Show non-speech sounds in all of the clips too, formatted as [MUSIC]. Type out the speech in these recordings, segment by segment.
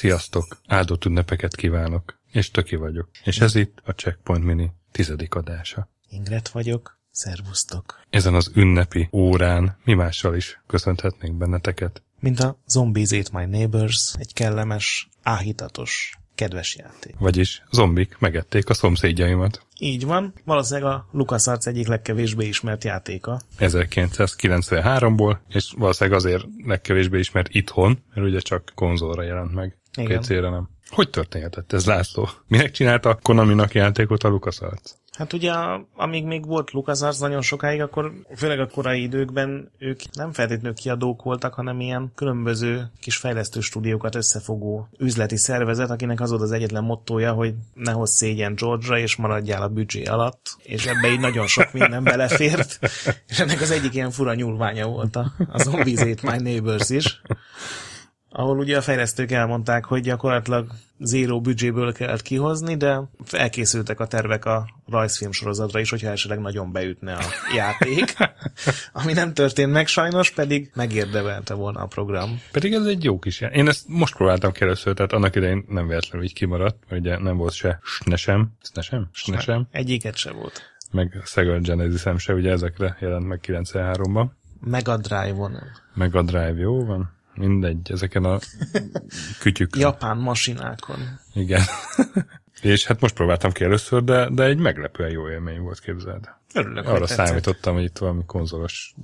Sziasztok! Áldott ünnepeket kívánok! És töki vagyok. És ez itt a Checkpoint Mini tizedik adása. Ingret vagyok, szervusztok! Ezen az ünnepi órán mi mással is köszönhetnénk benneteket. Mint a Zombies Ate My Neighbors, egy kellemes, áhítatos, kedves játék. Vagyis zombik megették a szomszédjaimat. Így van, valószínűleg a LucasArts egyik legkevésbé ismert játéka. 1993-ból, és valószínűleg azért legkevésbé ismert itthon, mert ugye csak konzolra jelent meg. Igen. PC-re nem. Hogy történhetett ez, László? Minek csinálta Konaminak játékot a LucasArts? Hát ugye, amíg még volt LucasArts nagyon sokáig, akkor főleg a korai időkben ők nem feltétlenül kiadók voltak, hanem ilyen különböző kis fejlesztő stúdiókat összefogó üzleti szervezet, akinek az volt az egyetlen mottója, hogy ne hozz szégyen George-ra, és maradjál a büdzsé alatt, és ebbe így nagyon sok minden belefért, és ennek az egyik ilyen fura nyúlványa volt a, a Zombies Ate My Neighbors is ahol ugye a fejlesztők elmondták, hogy gyakorlatilag zéró büdzséből kellett kihozni, de elkészültek a tervek a rajzfilm sorozatra is, hogyha esetleg nagyon beütne a [LAUGHS] játék. Ami nem történt meg sajnos, pedig megérdemelte volna a program. Pedig ez egy jó kis jel. Én ezt most próbáltam ki először, tehát annak idején nem véletlenül így kimaradt, mert ugye nem volt se snesem, snesem, snesem, Egyiket se volt. meg Sega Genesis se, ugye ezekre jelent meg 93-ban. Mega Drive-on. Meg a Drive jó van, mindegy, ezeken a kütyük. Japán masinákon. Igen. [LAUGHS] És hát most próbáltam ki először, de, de egy meglepően jó élmény volt, képzeld. Örülök, Arra számítottam, hogy itt valami konzolos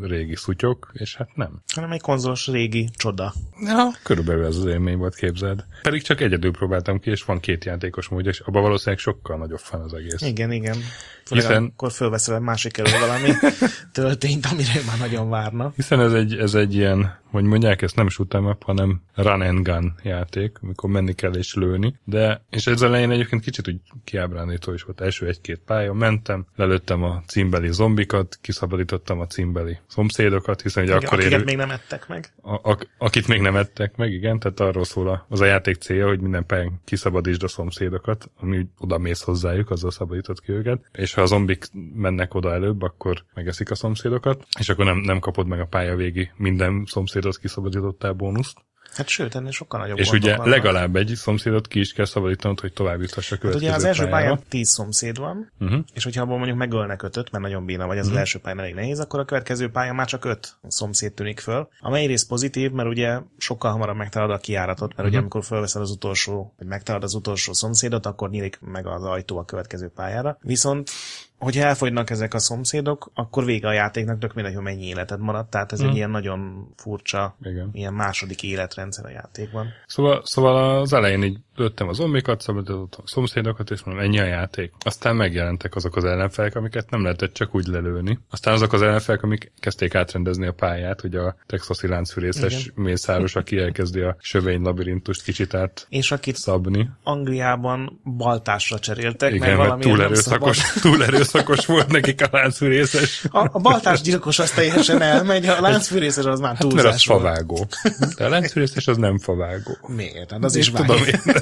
régi szutyok, és hát nem. Hanem egy konzolos régi csoda. Ja, körülbelül ez az élmény volt, képzeld. Pedig csak egyedül próbáltam ki, és van két játékos módja, és abban valószínűleg sokkal nagyobb fan az egész. Igen, igen. Főleg Hiszen- akkor fölveszel egy másik elő valami [LAUGHS] töltényt, amire már nagyon várna. Hiszen ez egy, ez egy ilyen, hogy mondják, ezt nem shoot'em up, hanem run and gun játék, amikor menni kell és lőni. De, és ez elején egyébként kicsit úgy kiábrándító is volt. Első egy-két pálya, mentem, lelőttem a címbeli zombikat, kiszabadítottam a címbeli szomszédokat, hiszen ugye Igen, akkor akiket érő, még nem ettek meg. a, a, akit még nem ettek meg, igen, tehát arról szól a, az a játék célja, hogy minden pályán kiszabadítsd a szomszédokat, ami oda mész hozzájuk, azzal szabadítod ki őket, és ha a zombik mennek oda előbb, akkor megeszik a szomszédokat, és akkor nem, nem kapod meg a pálya végi minden szomszédot kiszabadítottál bónuszt. Hát sőt, ennél sokkal nagyobb És ugye vannak. legalább egy szomszédot ki is kell szabadítanod, hogy tovább juthassa a Hát következő ugye az első pályán 10 szomszéd van, Uh-huh. és hogyha abból mondjuk megölnek ötöt, mert nagyon bína vagy, az Mhm. az első pályán elég nehéz, akkor a következő pályán már csak öt szomszéd tűnik föl. Ami egyrészt pozitív, mert ugye sokkal hamarabb megtalálod a kiáratot, mert ugye Mhm. amikor fölveszed az utolsó, vagy megtalálod az utolsó szomszédot, akkor nyílik meg az ajtó a következő pályára. Viszont hogyha elfogynak ezek a szomszédok, akkor vége a játéknak, tök mindegy, hogy mennyi életed maradt, tehát ez Mhm. egy ilyen nagyon furcsa, Igen. ilyen második életrendszer a játékban. Szóval, szóval az elején így lőttem a zombikat, szabadítottam a szomszédokat, és mondom, ennyi a játék. Aztán megjelentek azok az ellenfelek, amiket nem lehetett csak úgy lelőni. Aztán azok az ellenfelek, amik kezdték átrendezni a pályát, ugye a texasi láncfűrészes mészáros, aki [LAUGHS] elkezdi a sövény labirintust kicsit át És akit szabni. Angliában baltásra cseréltek, Igen, mert valamiért túl erőszakos, [LAUGHS] túl erőszakos volt nekik a láncfűrészes. A, a baltás gyilkos az teljesen elmegy, a [LAUGHS] láncfűrészes az már Hát mert az túlzás favágó. De a láncfűrészes az nem favágó. Miért? Hát az is Tudom vágja. én.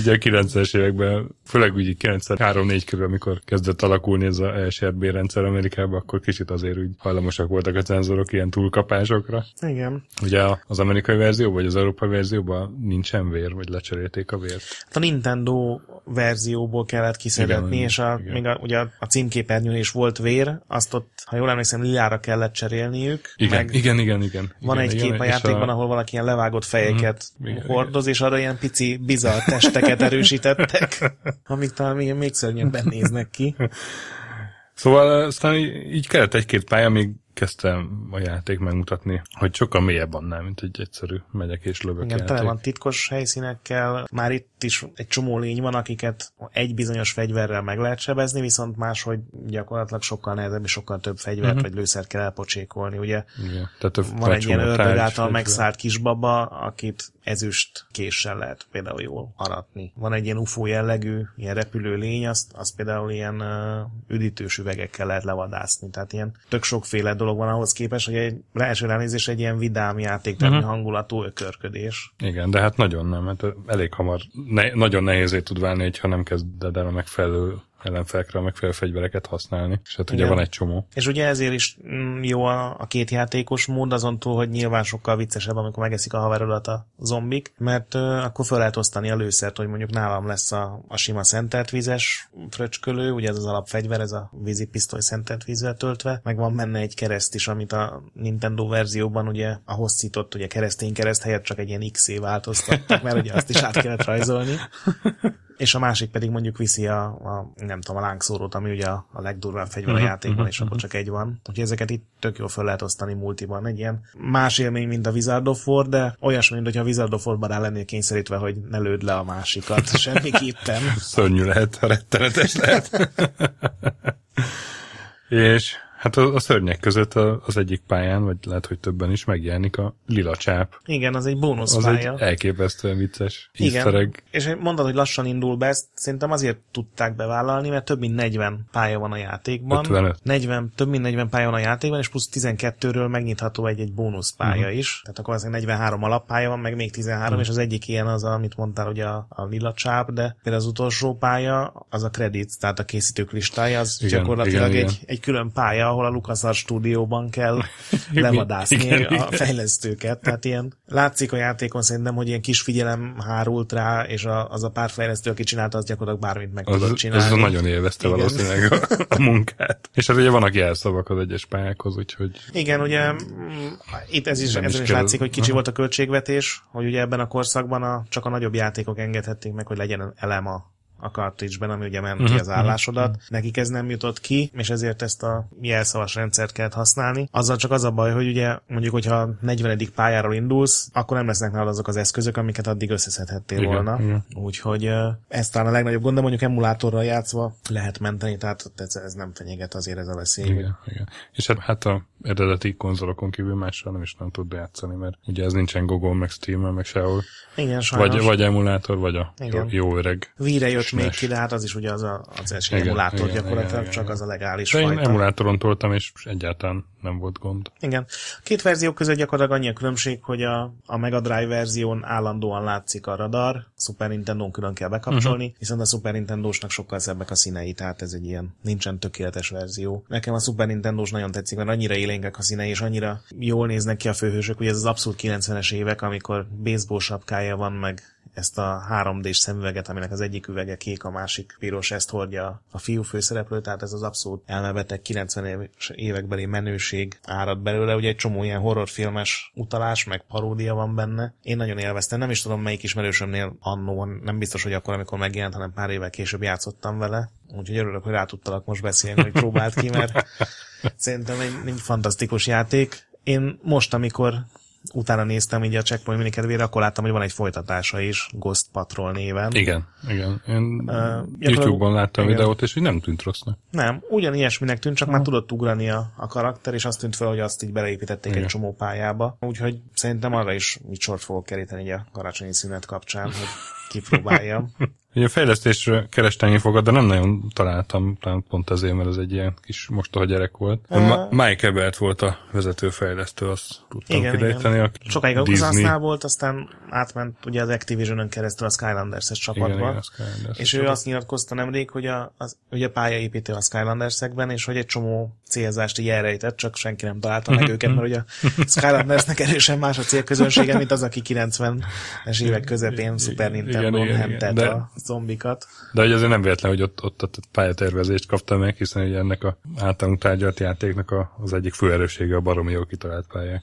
Ugye a 90-es években, főleg úgy 93-4 körül, amikor kezdett alakulni ez a ESRB rendszer Amerikában, akkor kicsit azért úgy hajlamosak voltak a cenzorok ilyen túlkapásokra. Igen. Ugye a- az amerikai verzióban, vagy az európai verzióban nincsen vér, vagy lecserélték a vért. Hát A Nintendo verzióból kellett kiszedetni, Igen, és a, igen. még a, ugye a címképernyőn is volt vér, azt ott, ha jól emlékszem, lilára kellett cserélniük. Igen, meg igen, igen, igen. van igen, egy igen, kép a játékban, ahol valaki ilyen levágott fejeket Mhm. Igen, hordoz, és arra ilyen pici, bizarr testeket erősítettek, amik talán még, még szörnyebben néznek ki. Szóval aztán így, így kellett egy-két pálya, amíg kezdtem a játék megmutatni, hogy sokkal mélyebb annál, mint egy egyszerű megyek és lövök Igen, játék. tele van titkos helyszínekkel. Már itt is egy csomó lény van, akiket egy bizonyos fegyverrel meg lehet sebezni, viszont máshogy gyakorlatilag sokkal nehezebb és sokkal több fegyvert Mhm. vagy lőszert kell elpocsékolni. Ugye Igen. Tehát a van egy ilyen ördög által megszállt kisbaba, akit ezüst késsel lehet például jól aratni. Van egy ilyen UFO jellegű, ilyen repülő lény, azt, azt például ilyen uh, üdítős üvegekkel lehet levadászni. Tehát ilyen tök sokféle dolog van ahhoz képest, hogy egy első ránézés egy ilyen vidám játéktermi Mhm. hangulatú ökörködés. Igen, de hát nagyon nem, hát elég hamar ne, nagyon nehézé tud válni, ha nem kezded el a megfelelő ellenfelekre megfelelő fegyvereket használni. És hát ugye Igen. van egy csomó. És ugye ezért is mm, jó a, a két játékos mód, azon túl, hogy nyilván sokkal viccesebb, amikor megeszik a haverodat a zombik, mert uh, akkor fel lehet osztani a lőszert, hogy mondjuk nálam lesz a, a sima szentelt vízes fröcskölő, ugye ez az alapfegyver, ez a vízipisztoly szentelt vízzel töltve, meg van benne egy kereszt is, amit a Nintendo verzióban ugye a hosszított, ugye keresztény kereszt helyett csak egy ilyen X-é változtattak, mert ugye azt is át kellett rajzolni. [LAUGHS] És a másik pedig mondjuk viszi a, a nem tudom, a lángszórót, ami ugye a, a legdurvább fegyver a Mhm, játékban, mhm, és akkor csak egy van. Úgyhogy ezeket itt tök jól fel lehet osztani multiban. Egy ilyen más élmény, mint a Wizard of War, de olyasmi, mint hogyha a Wizard of War-ban rá lennél kényszerítve, hogy ne lőd le a másikat. [LAUGHS] Semmiképpen. Szörnyű lehet, rettenetes lehet. [LAUGHS] és hát a, a szörnyek között az egyik pályán, vagy lehet, hogy többen is megjelenik a lila csáp. Igen, az egy Az bónuszpálya. egy elképesztően vicces Igen. És mondod, hogy lassan indul be, ezt szerintem azért tudták bevállalni, mert több mint 40 pálya van a játékban. 55. 40, több mint 40 pálya van a játékban, és plusz 12-ről megnyitható egy, egy bónuszpálya uh-huh. is. Tehát akkor az 43 alappálya van, meg még 13, uh-huh. és az egyik ilyen az, amit mondtál, hogy a, a lila csáp, de például az utolsó pálya, az a credit, tehát a készítők listája, az igen, gyakorlatilag igen, egy, igen. egy külön pálya, ahol a LucasArts stúdióban kell [LAUGHS] levadászni Igen, a fejlesztőket. Tehát ilyen látszik a játékon szerintem, hogy ilyen kis figyelem hárult rá, és a, az a pár fejlesztő, aki csinálta, az gyakorlatilag bármit meg Az, tudott csinálni. az nagyon élvezte Igen. valószínűleg a, a munkát. És hát ugye vannak jelszavak az egyes pályákhoz, úgyhogy Igen, ugye mm, itt ez is, ezen is is kell- látszik, hogy kicsi volt a költségvetés, hogy ugye ebben a korszakban a, csak a nagyobb játékok engedhették meg, hogy legyen elem a a cartridge-ben, ami ugye menti Mhm, az állásodat. Nekik ez nem jutott ki, és ezért ezt a jelszavas rendszert kellett használni. Azzal csak az a baj, hogy ugye mondjuk, hogyha a 40. pályáról indulsz, akkor nem lesznek nálad azok az eszközök, amiket addig összeszedhettél Igen, volna. igen. Úgyhogy ez talán a legnagyobb gond, de mondjuk emulátorral játszva lehet menteni, tehát ez, ez nem fenyeget azért ez a veszély. igen, igen. És hát, hát a eredeti konzolokon kívül mással nem is nem tud bejátszani, mert ugye ez nincsen Google, meg steam meg sehol. Igen, sajnos. Vagy, vagy emulátor, vagy a jó, Igen. jó öreg. Wii-re jött még ki, de hát az is ugye az a, az esély Igen, emulátor igen, gyakorlatilag, igen, csak igen. az a legális De én fajta. emulátoron toltam, és egyáltalán nem volt gond. Igen. Két verzió között gyakorlatilag annyi a különbség, hogy a, a Mega Drive verzión állandóan látszik a radar, a Super Nintendo-n külön kell bekapcsolni, uh-huh. viszont a Super Nintendo-snak sokkal szebbek a színei, tehát ez egy ilyen nincsen tökéletes verzió. Nekem a Super Nintendo-s nagyon tetszik, mert annyira élénkek a színei, és annyira jól néznek ki a főhősök, ugye ez az abszolút 90-es évek, amikor baseball sapkája van, meg ezt a 3D-s szemüveget, aminek az egyik üvege kék, a másik piros, ezt hordja a fiú főszereplő, tehát ez az abszolút elmebeteg 90-es évekbeli menőség árad belőle, ugye egy csomó ilyen horrorfilmes utalás, meg paródia van benne. Én nagyon élveztem, nem is tudom melyik ismerősömnél annó, nem biztos, hogy akkor, amikor megjelent, hanem pár évvel később játszottam vele, úgyhogy örülök, hogy rá tudtalak most beszélni, hogy próbált ki, mert [LAUGHS] szerintem egy, egy fantasztikus játék. Én most, amikor utána néztem így a Checkpoint mini kedvére, akkor láttam, hogy van egy folytatása is, Ghost Patrol néven. Igen, igen. Én gyakorlatilag- YouTube-on láttam igen. videót, és így nem tűnt rossznak. Nem, ugyan ilyesminek tűnt, csak már tudott ugrani a, a karakter, és azt tűnt fel, hogy azt így beleépítették Igen. egy csomó pályába. Úgyhogy szerintem arra is így sort fogok keríteni így a karácsonyi szünet kapcsán, hogy kipróbáljam. [LAUGHS] Ugye a fejlesztésre kerestem infokat, de nem nagyon találtam, talán pont azért, mert ez egy ilyen kis mostoha gyerek volt. Uh, Ma- Mike Ebert volt a vezető fejlesztő, azt tudtam Igen, kideríteni. igen. A Sokáig a Disney. Volt, aztán átment ugye az Activision-ön keresztül a Skylanders-es csapatba. Igen, igen, a Skylanders. És ő azt nyilatkozta nemrég, hogy a, az, ugye pályaépítő a Skylanders-ekben, és hogy egy csomó célzást így elrejtett, csak senki nem találta meg őket, mert ugye a Skylandersnek erősen más a célközönsége, mint az, aki 90-es évek közepén Super Igen, Nintendo-n igen, igen, hentett de- a zombikat. De hogy azért nem véletlen, hogy ott, ott a pályatervezést kapta meg, hiszen ugye ennek a általunk tárgyalt játéknak a, az egyik fő erőssége a baromi jó kitalált pályák.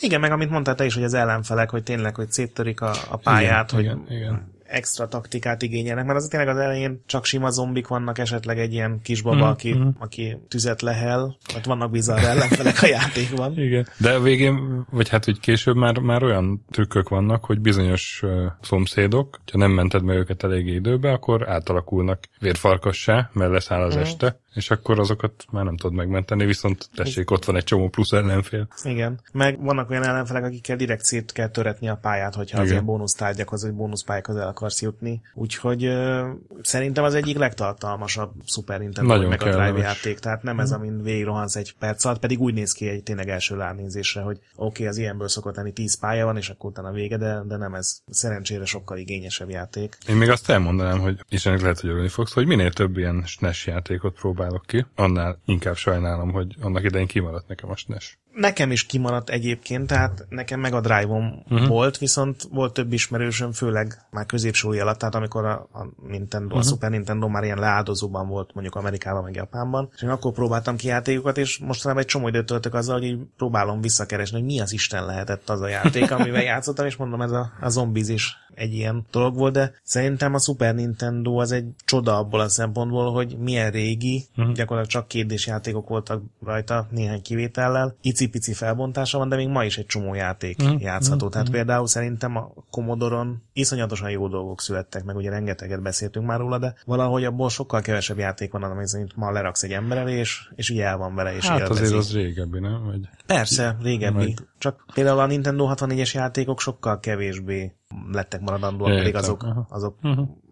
Igen, meg amit mondtál te is, hogy az ellenfelek, hogy tényleg, hogy széttörik a, a pályát, Igen, hogy igen, igen. Extra taktikát igényelnek, mert az tényleg az elején csak sima zombik vannak, esetleg egy ilyen kisbaba, Mhm, aki, aki tüzet lehel, ott vannak bizarr ellenfelek a játékban. Igen. De a végén, vagy hát úgy később már, már olyan trükkök vannak, hogy bizonyos uh, szomszédok, ha nem mented meg őket eléggé időbe, akkor átalakulnak vérfarkassá, mert leszáll az Mhm. este, és akkor azokat már nem tudod megmenteni, viszont tessék, ott van egy csomó plusz ellenfél. Igen. Meg vannak olyan ellenfelek, akikkel direkt szét kell töretni a pályát, hogyha az Igen. ilyen bónusztárgyakhoz, vagy bónuszpályákhoz el akarsz jutni. Úgyhogy ö, szerintem az egyik legtartalmasabb Super Nintendo Nagyon meg a Drive játék, tehát nem ez, amin végigrohansz egy perc alatt, pedig úgy néz ki egy tényleg első ránézésre, hogy oké, okay, az ilyenből szokott lenni 10 pálya van, és akkor utána vége, de, de nem ez. Szerencsére sokkal igényesebb játék. Én még azt elmondanám, hogy és ennek lehet, hogy örülni fogsz, hogy minél több ilyen SNES játékot próbálok ki, annál inkább sajnálom, hogy annak idején kimaradt nekem a SNES. Nekem is kimaradt egyébként, tehát nekem meg a Drive-om uh-huh. volt, viszont volt több ismerősöm, főleg már középsúly alatt, tehát amikor a, a Nintendo, uh-huh. a Super Nintendo már ilyen leáldozóban volt, mondjuk Amerikában, meg Japánban, és én akkor próbáltam ki játékokat, és mostanában egy csomó időt töltök azzal, hogy így próbálom visszakeresni, hogy mi az Isten lehetett az a játék, amivel [LAUGHS] játszottam, és mondom, ez a, a zombiz is egy ilyen dolog volt, de szerintem a Super Nintendo az egy csoda abból a szempontból, hogy milyen régi, uh-huh. gyakorlatilag csak kérdés játékok voltak rajta néhány kivétellel, icipici felbontása van, de még ma is egy csomó játék uh-huh. játszható. Uh-huh. Tehát például szerintem a Commodore-on iszonyatosan jó dolgok születtek, meg ugye rengeteget beszéltünk már róla, de valahogy abból sokkal kevesebb játék van, amit szerint ma leraksz egy ember elé, és, és ugye el van vele, és Hát élvezi. azért az régebbi, nem? Vagy... Persze, régebbi. Meg- Csak például a Nintendo 64-es játékok sokkal kevésbé lettek maradandóak, pedig Értem, azok, aha. azok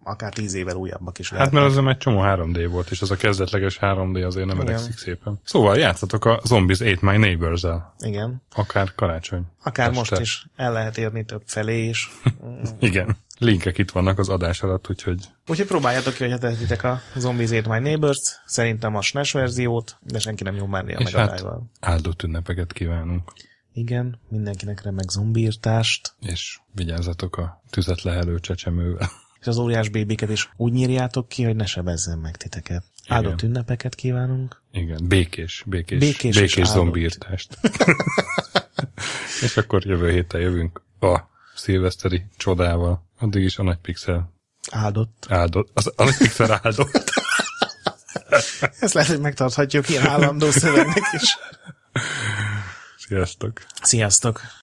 akár tíz évvel újabbak is Hát lehetnek. mert az egy csomó 3D volt, és az a kezdetleges 3D azért nem öregszik szépen. Szóval játszatok a Zombies Ate My Neighbors-el. Igen. Akár karácsony. Akár este. most is el lehet érni több felé is. [LAUGHS] Igen. Linkek itt vannak az adás alatt, úgyhogy Úgyhogy próbáljátok ki, hogyha tehetitek a Zombies Ate My Neighbors, szerintem a SNES verziót, de senki nem nyom már és meg a hát áldott ünnepeket kívánunk. Igen, mindenkinek remek zombiírtást, És vigyázzatok a tüzet lehelő csecsemővel. és az óriás bébiket is úgy nyírjátok ki, hogy ne sebezzen meg titeket. Igen. Áldott ünnepeket kívánunk. Igen, békés, békés, Békés békés, zombiírtást. [LAUGHS] és akkor jövő héten jövünk a szilveszteri csodával. Addig is a nagy pixel Áldott. áldott. Az, a nagy pixel áldott. [LAUGHS] Ezt lehet, hogy megtarthatjuk ilyen állandó szövegnek is. [LAUGHS] Sziasztok! Sziasztok!